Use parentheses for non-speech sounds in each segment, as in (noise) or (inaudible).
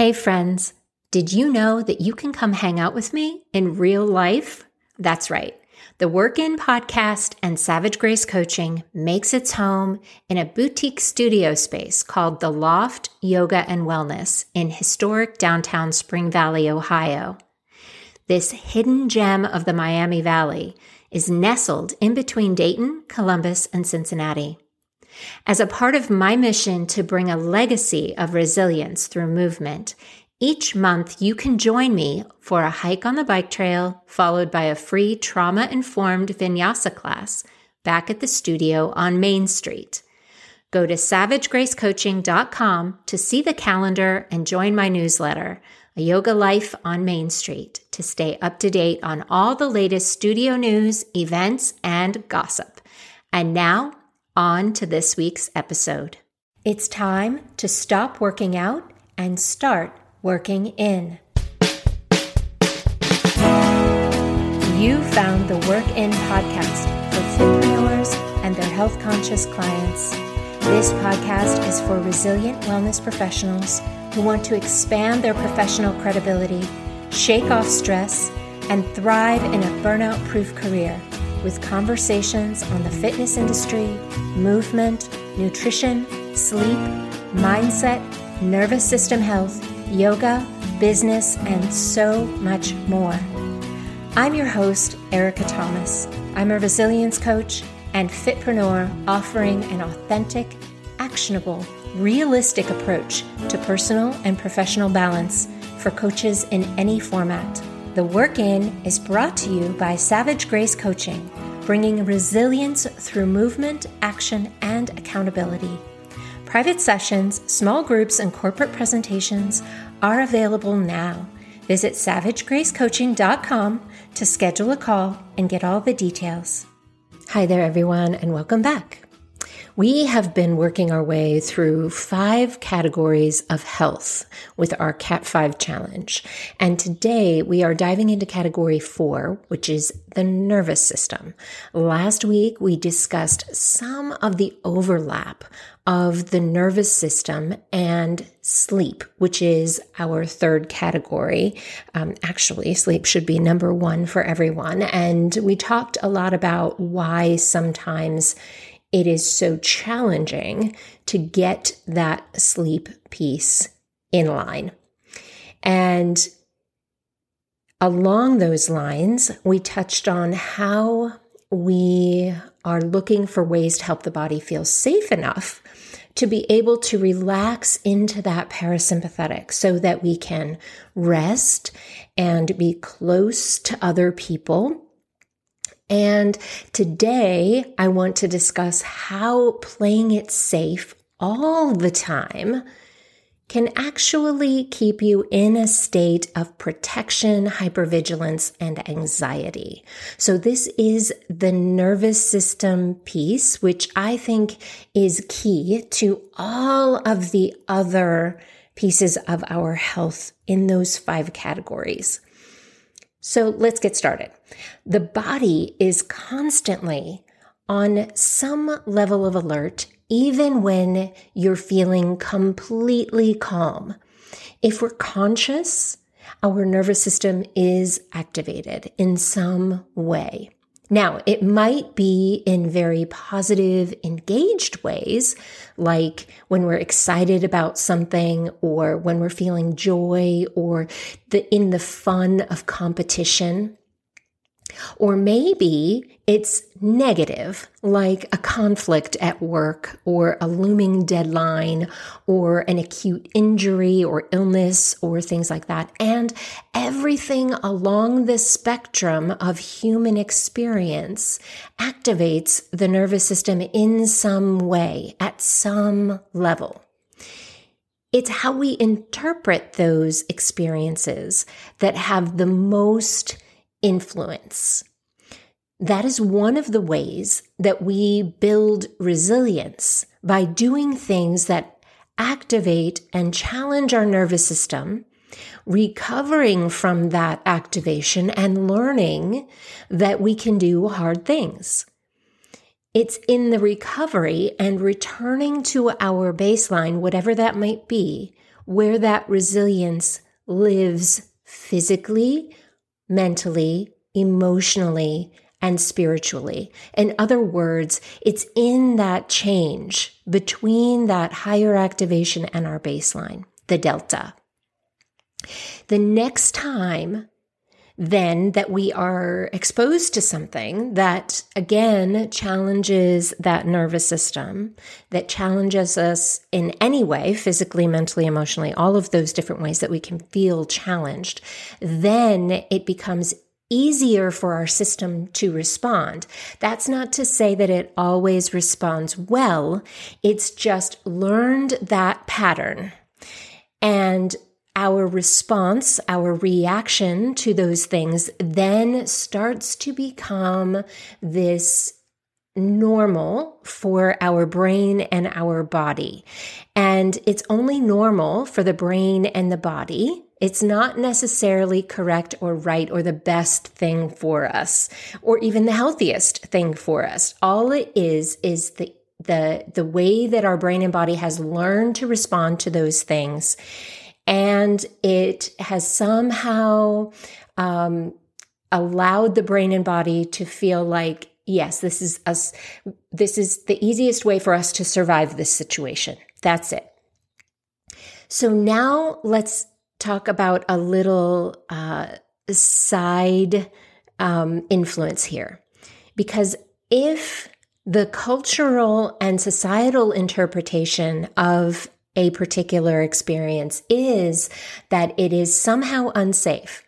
Hey, friends, did you know that you can come hang out with me in real life? That's right. The Work In podcast and Savage Grace Coaching makes its home in a boutique studio space called The Loft Yoga and Wellness in historic downtown Spring Valley, Ohio. This hidden gem of the Miami Valley is nestled in between Dayton, Columbus, and Cincinnati. As a part of my mission to bring a legacy of resilience through movement, each month you can join me for a hike on the bike trail, followed by a free trauma informed vinyasa class back at the studio on Main Street. Go to savagegracecoaching.com to see the calendar and join my newsletter, A Yoga Life on Main Street, to stay up to date on all the latest studio news, events, and gossip. And now, on to this week's episode. It's time to stop working out and start working in. You found the Work In podcast for fitpreneurs and their health conscious clients. This podcast is for resilient wellness professionals who want to expand their professional credibility, shake off stress, and thrive in a burnout proof career with conversations on the fitness industry, movement, nutrition, sleep, mindset, nervous system health, yoga, business, and so much more. I'm your host, Ericka Thomas. I'm a resilience coach and fitpreneur offering an authentic, actionable, realistic approach to personal and professional balance for coaches in any format. The Work In is brought to you by Savage Grace Coaching, bringing resilience through movement, action, and accountability. Private sessions, small groups, and corporate presentations are available now. Visit savagegracecoaching.com to schedule a call and get all the details. Hi there, everyone, and welcome back. We have been working our way through five categories of health with our Cat 5 challenge. And today we are diving into category four, which is the nervous system. Last week we discussed some of the overlap of the nervous system and sleep, which is our third category. Um, actually, sleep should be number one for everyone. And we talked a lot about why sometimes it is so challenging to get that sleep piece in line. And along those lines, we touched on how we are looking for ways to help the body feel safe enough to be able to relax into that parasympathetic so that we can rest and be close to other people and today I want to discuss how playing it safe all the time can actually keep you in a state of protection, hypervigilance, and anxiety. So this is the nervous system piece, which I think is key to all of the other pieces of our health in those five categories. So let's get started. The body is constantly on some level of alert, even when you're feeling completely calm. If we're conscious, our nervous system is activated in some way. Now, it might be in very positive, engaged ways, like when we're excited about something or when we're feeling joy or the, in the fun of competition. Or maybe it's negative, like a conflict at work or a looming deadline or an acute injury or illness or things like that. And everything along the spectrum of human experience activates the nervous system in some way at some level. It's how we interpret those experiences that have the most influence. That is one of the ways that we build resilience by doing things that activate and challenge our nervous system, recovering from that activation and learning that we can do hard things. It's in the recovery and returning to our baseline, whatever that might be, where that resilience lives physically, mentally, emotionally, and spiritually. In other words, it's in that change between that higher activation and our baseline, the delta. The next time then that we are exposed to something that again challenges that nervous system, that challenges us in any way, physically, mentally, emotionally, all of those different ways that we can feel challenged, then it becomes easier for our system to respond. That's not to say that it always responds well. It's just learned that pattern. And our response, our reaction to those things then starts to become this normal for our brain and our body. And it's only normal for the brain and the body. It's not necessarily correct or right or the best thing for us or even the healthiest thing for us. All it is is the the the way that our brain and body has learned to respond to those things and it has somehow um, allowed the brain and body to feel like yes this is us this is the easiest way for us to survive this situation. That's it. So now let's talk about a little uh, side um, influence here. Because if the cultural and societal interpretation of a particular experience is that it is somehow unsafe.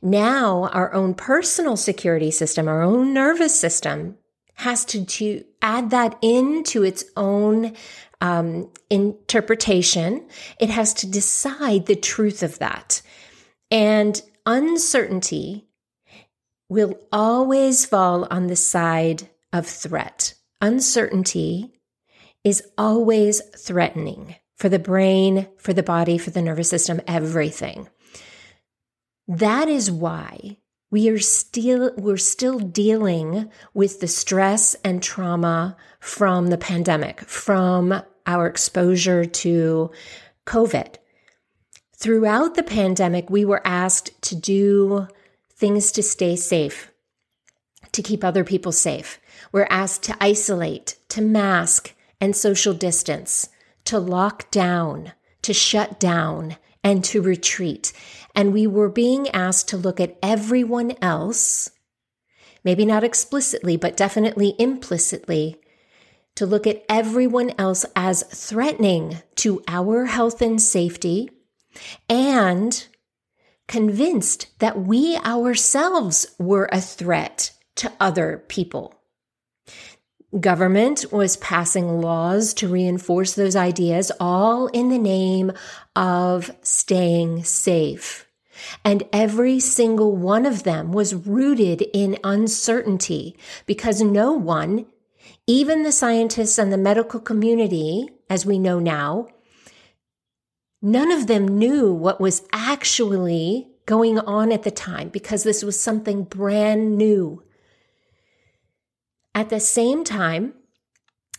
Now, our own personal security system, our own nervous system has to, to add that into its own um, interpretation. It has to decide the truth of that. And uncertainty will always fall on the side of threat. Uncertainty is always threatening for the brain, for the body, for the nervous system, everything. That is why we are still we're still dealing with the stress and trauma from the pandemic, from our exposure to COVID. Throughout the pandemic, we were asked to do things to stay safe, to keep other people safe. We're asked to isolate, to mask, and social distance, to lock down, to shut down, and to retreat. And we were being asked to look at everyone else, maybe not explicitly, but definitely implicitly, to look at everyone else as threatening to our health and safety and convinced that we ourselves were a threat to other people. Government was passing laws to reinforce those ideas, all in the name of staying safe. And every single one of them was rooted in uncertainty because no one, even the scientists and the medical community, as we know now, none of them knew what was actually going on at the time because this was something brand new. At the same time,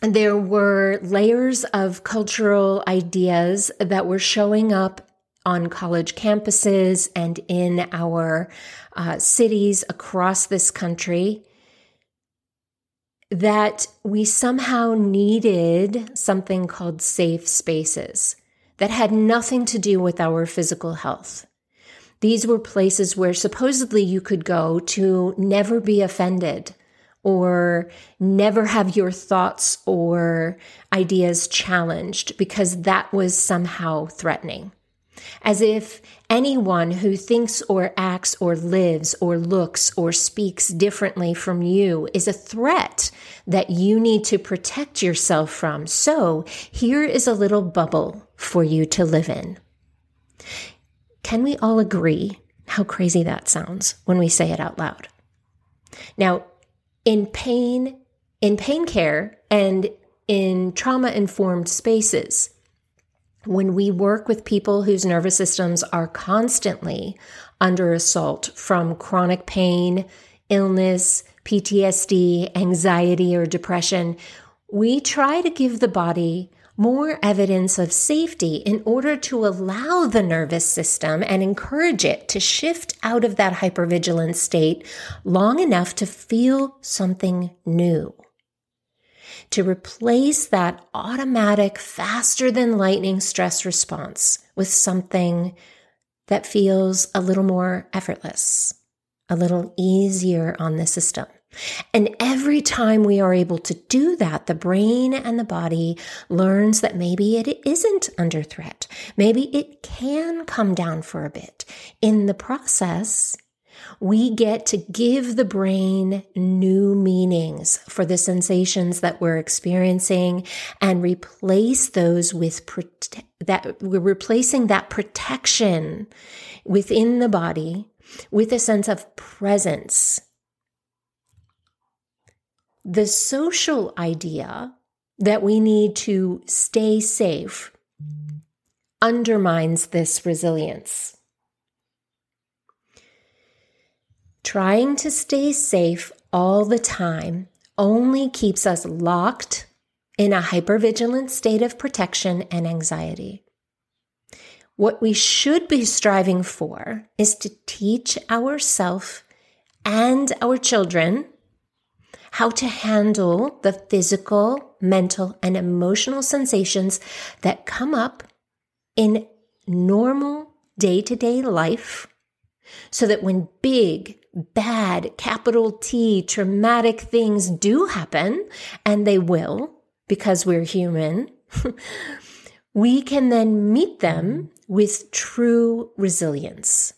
there were layers of cultural ideas that were showing up on college campuses and in our uh, cities across this country that we somehow needed something called safe spaces that had nothing to do with our physical health. These were places where supposedly you could go to never be offended, or never have your thoughts or ideas challenged because that was somehow threatening. As if anyone who thinks or acts or lives or looks or speaks differently from you is a threat that you need to protect yourself from. So here is a little bubble for you to live in. Can we all agree how crazy that sounds when we say it out loud? Now, in pain, in pain care and in trauma informed spaces. When we work with people whose nervous systems are constantly under assault from chronic pain, illness, PTSD, anxiety, or depression, we try to give the body more evidence of safety in order to allow the nervous system and encourage it to shift out of that hypervigilance state long enough to feel something new. To replace that automatic, faster than lightning stress response with something that feels a little more effortless, a little easier on the system. And every time we are able to do that, the brain and the body learns that maybe it isn't under threat. Maybe it can come down for a bit. In the process, we get to give the brain new meanings for the sensations that we're experiencing and replace those with prote- that we're replacing that protection within the body with a sense of presence the social idea that we need to stay safe undermines this resilience. Trying to stay safe all the time only keeps us locked in a hypervigilant state of protection and anxiety. What we should be striving for is to teach ourselves and our children how to handle the physical, mental, and emotional sensations that come up in normal day to day life so that when big, bad, capital T, traumatic things do happen, and they will because we're human, (laughs) we can then meet them with true resilience.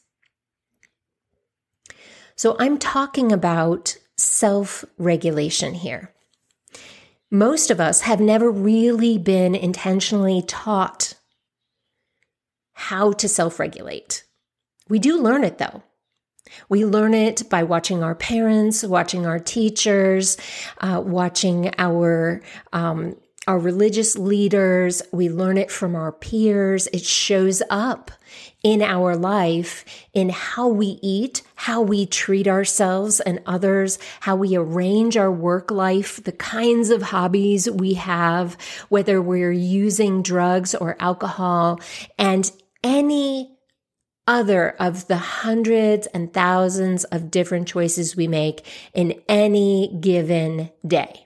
So I'm talking about self regulation here. Most of us have never really been intentionally taught how to self regulate. We do learn it though. We learn it by watching our parents, watching our teachers, uh, watching our um, our religious leaders. We learn it from our peers. It shows up in our life in how we eat, how we treat ourselves and others, how we arrange our work life, the kinds of hobbies we have, whether we're using drugs or alcohol, and any other of the hundreds and thousands of different choices we make in any given day.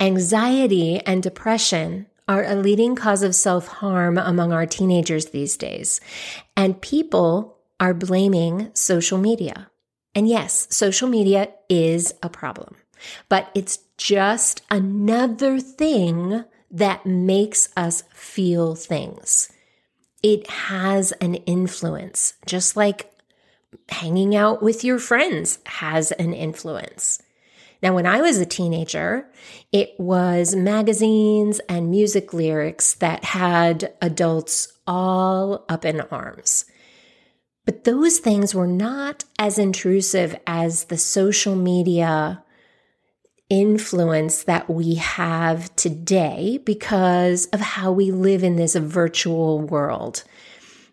Anxiety and depression are a leading cause of self harm among our teenagers these days. And people are blaming social media. And yes, social media is a problem, but it's just another thing that makes us feel things. It has an influence, just like hanging out with your friends has an influence. Now, when I was a teenager, it was magazines and music lyrics that had adults all up in arms. But those things were not as intrusive as the social media influence that we have today because of how we live in this virtual world.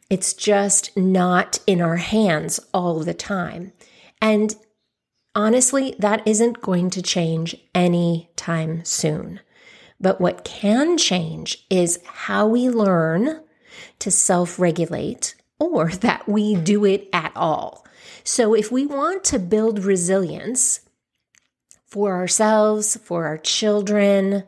It's just not in our hands all the time. And Honestly, that isn't going to change anytime soon. But what can change is how we learn to self regulate or (laughs) that we do it at all. So, if we want to build resilience for ourselves, for our children,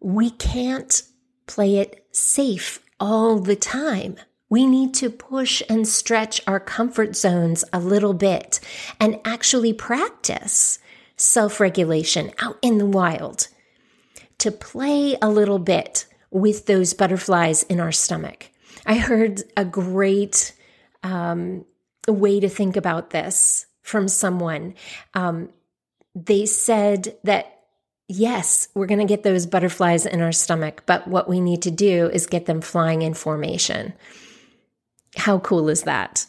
we can't play it safe all the time. We need to push and stretch our comfort zones a little bit and actually practice self regulation out in the wild to play a little bit with those butterflies in our stomach. I heard a great um, way to think about this from someone. Um, they said that yes, we're going to get those butterflies in our stomach, but what we need to do is get them flying in formation. How cool is that?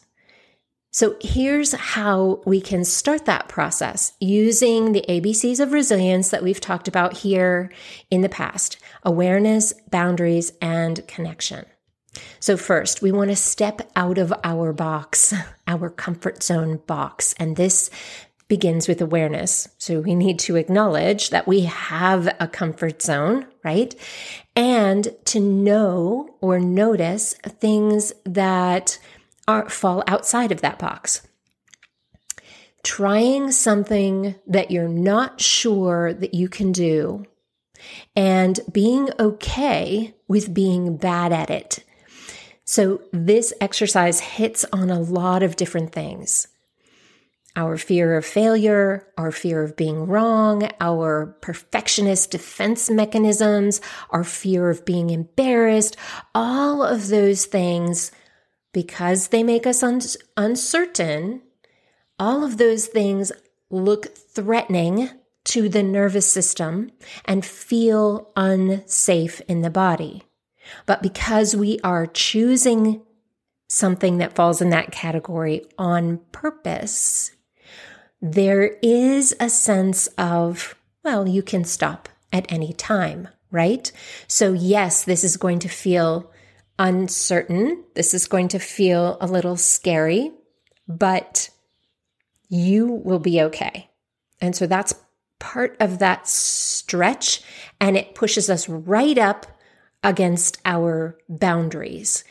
So here's how we can start that process using the ABCs of resilience that we've talked about here in the past awareness, boundaries, and connection. So, first, we want to step out of our box, (laughs) our comfort zone box. And this begins with awareness. So we need to acknowledge that we have a comfort zone, right? And to know or notice things that are fall outside of that box. Trying something that you're not sure that you can do and being okay with being bad at it. So this exercise hits on a lot of different things our fear of failure, our fear of being wrong, our perfectionist defense mechanisms, our fear of being embarrassed, all of those things, because they make us un- uncertain, all of those things look threatening to the nervous system and feel unsafe in the body. But because we are choosing something that falls in that category on purpose, there is a sense of, well, you can stop at any time, right? So, yes, this is going to feel uncertain. This is going to feel a little scary, but you will be okay. And so that's part of that stretch, and it pushes us right up against our boundaries.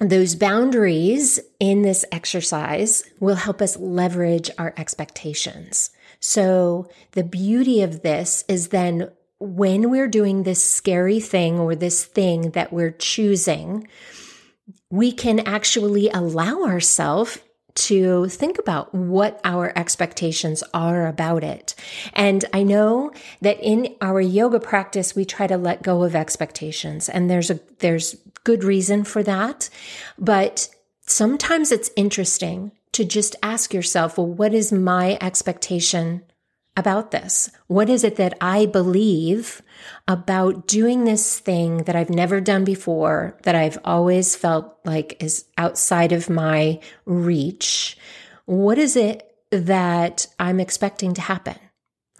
Those boundaries in this exercise will help us leverage our expectations. So the beauty of this is then when we're doing this scary thing or this thing that we're choosing, we can actually allow ourselves to think about what our expectations are about it. And I know that in our yoga practice, we try to let go of expectations and there's a, there's good reason for that. But sometimes it's interesting to just ask yourself, well, what is my expectation about this? What is it that I believe about doing this thing that I've never done before, that I've always felt like is outside of my reach? What is it that I'm expecting to happen?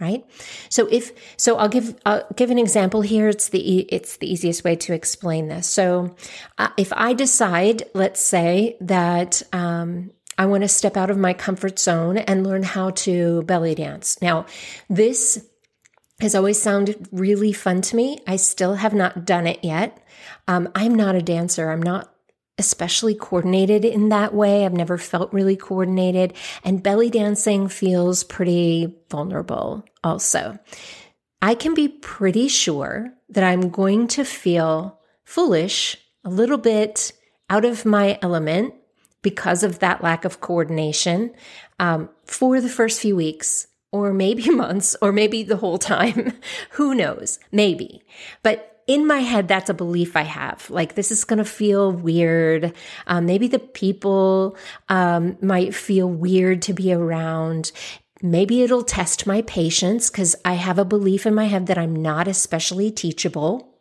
Right. So if, so I'll give, I'll give an example here. It's the, it's the easiest way to explain this. So uh, if I decide, let's say that, um, I want to step out of my comfort zone and learn how to belly dance. Now, this has always sounded really fun to me. I still have not done it yet. Um, I'm not a dancer. I'm not especially coordinated in that way. I've never felt really coordinated. And belly dancing feels pretty vulnerable also. I can be pretty sure that I'm going to feel foolish, a little bit out of my element because of that lack of coordination um, for the first few weeks or maybe (laughs) months or maybe the whole time. (laughs) Who knows? Maybe. But in my head, that's a belief I have. Like, this is going to feel weird. Um, maybe the people um, might feel weird to be around. Maybe it'll test my patience because I have a belief in my head that I'm not especially teachable,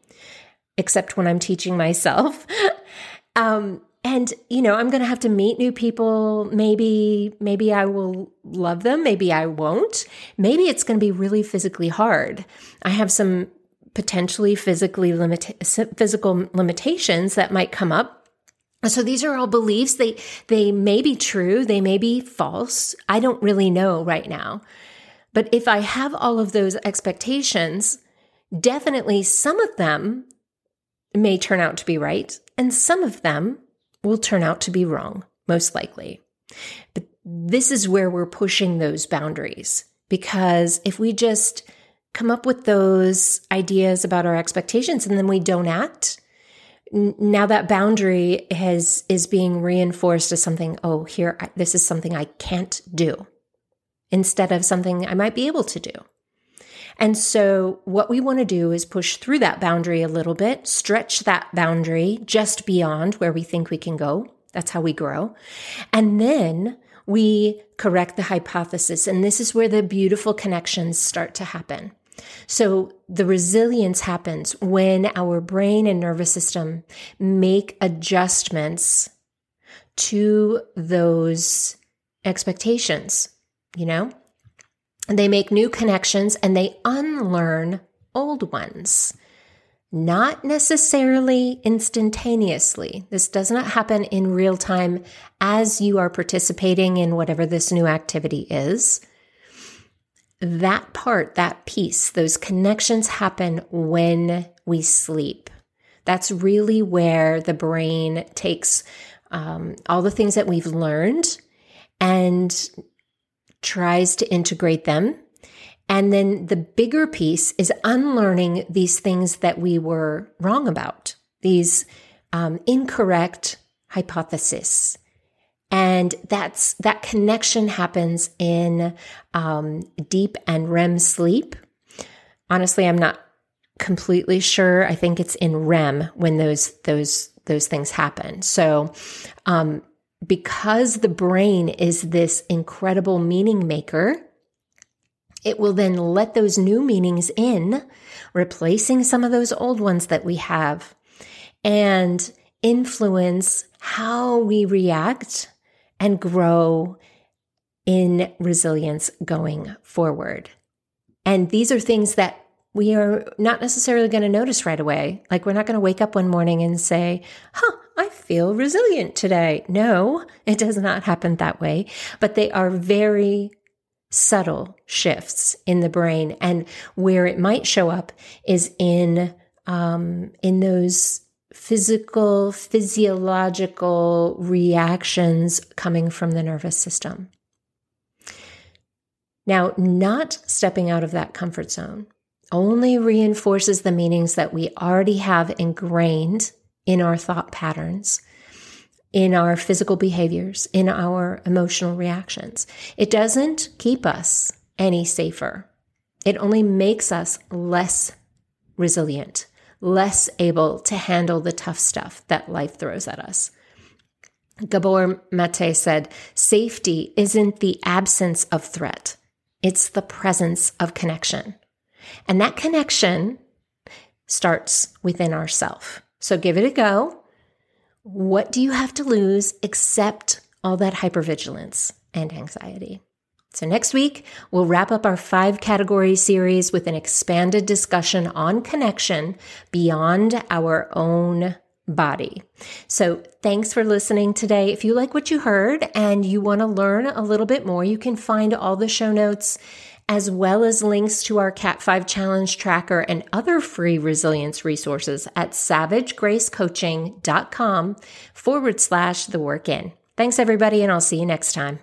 except when I'm teaching myself. (laughs) um, and you know i'm going to have to meet new people. Maybe maybe i will love them maybe i won't. Maybe it's going to be really physically hard. I have some potentially physically limit physical limitations that might come up. So these are all beliefs. They they may be true they may be false. I don't really know right now. But if i have all of those expectations definitely some of them may turn out to be right and some of them will turn out to be wrong, most likely. But this is where we're pushing those boundaries because if we just come up with those ideas about our expectations and then we don't act, now that boundary has is being reinforced as something oh here this is something i can't do instead of something i might be able to do and so, what we want to do is push through that boundary a little bit, stretch that boundary just beyond where we think we can go. That's how we grow. And then we correct the hypothesis. And this is where the beautiful connections start to happen. So the resilience happens when our brain and nervous system make adjustments to those expectations, you know? They make new connections and they unlearn old ones. not necessarily instantaneously. This does not happen in real time as you are participating in whatever this new activity is. That part, that piece, those connections happen when we sleep. That's really where the brain takes um, all the things that we've learned and tries to integrate them and then the bigger piece is unlearning these things that we were wrong about, these um, incorrect hypotheses. And that's that connection happens in um, deep and REM sleep. Honestly, I'm not completely sure. I think it's in REM when those those those things happen. So, um, because the brain is this incredible meaning maker, it will then let those new meanings in, replacing some of those old ones that we have, and influence how we react and grow in resilience going forward. And these are things that we are not necessarily going to notice right away. Like we're not going to wake up one morning and say, huh, I feel resilient today. No, it does not happen that way, but they are very subtle shifts in the brain. And where it might show up is in, um, in those physical, physiological reactions coming from the nervous system. Now, not stepping out of that comfort zone only reinforces the meanings that we already have ingrained in our thought patterns in our physical behaviors, in our emotional reactions. It doesn't keep us any safer. It only makes us less resilient, less able to handle the tough stuff that life throws at us. Gabor Mate said, safety isn't the absence of threat. It's the presence of connection. And that connection starts within ourself. So give it a go. What do you have to lose except all that hypervigilance and anxiety? So, next week, we'll wrap up our five category series with an expanded discussion on connection beyond our own body. So, thanks for listening today. If you like what you heard and you want to learn a little bit more, you can find all the show notes as well as links to our Cat 5 Challenge tracker and other free resilience resources at savagegracecoaching.com forward slash the work in. Thanks, everybody, and I'll see you next time.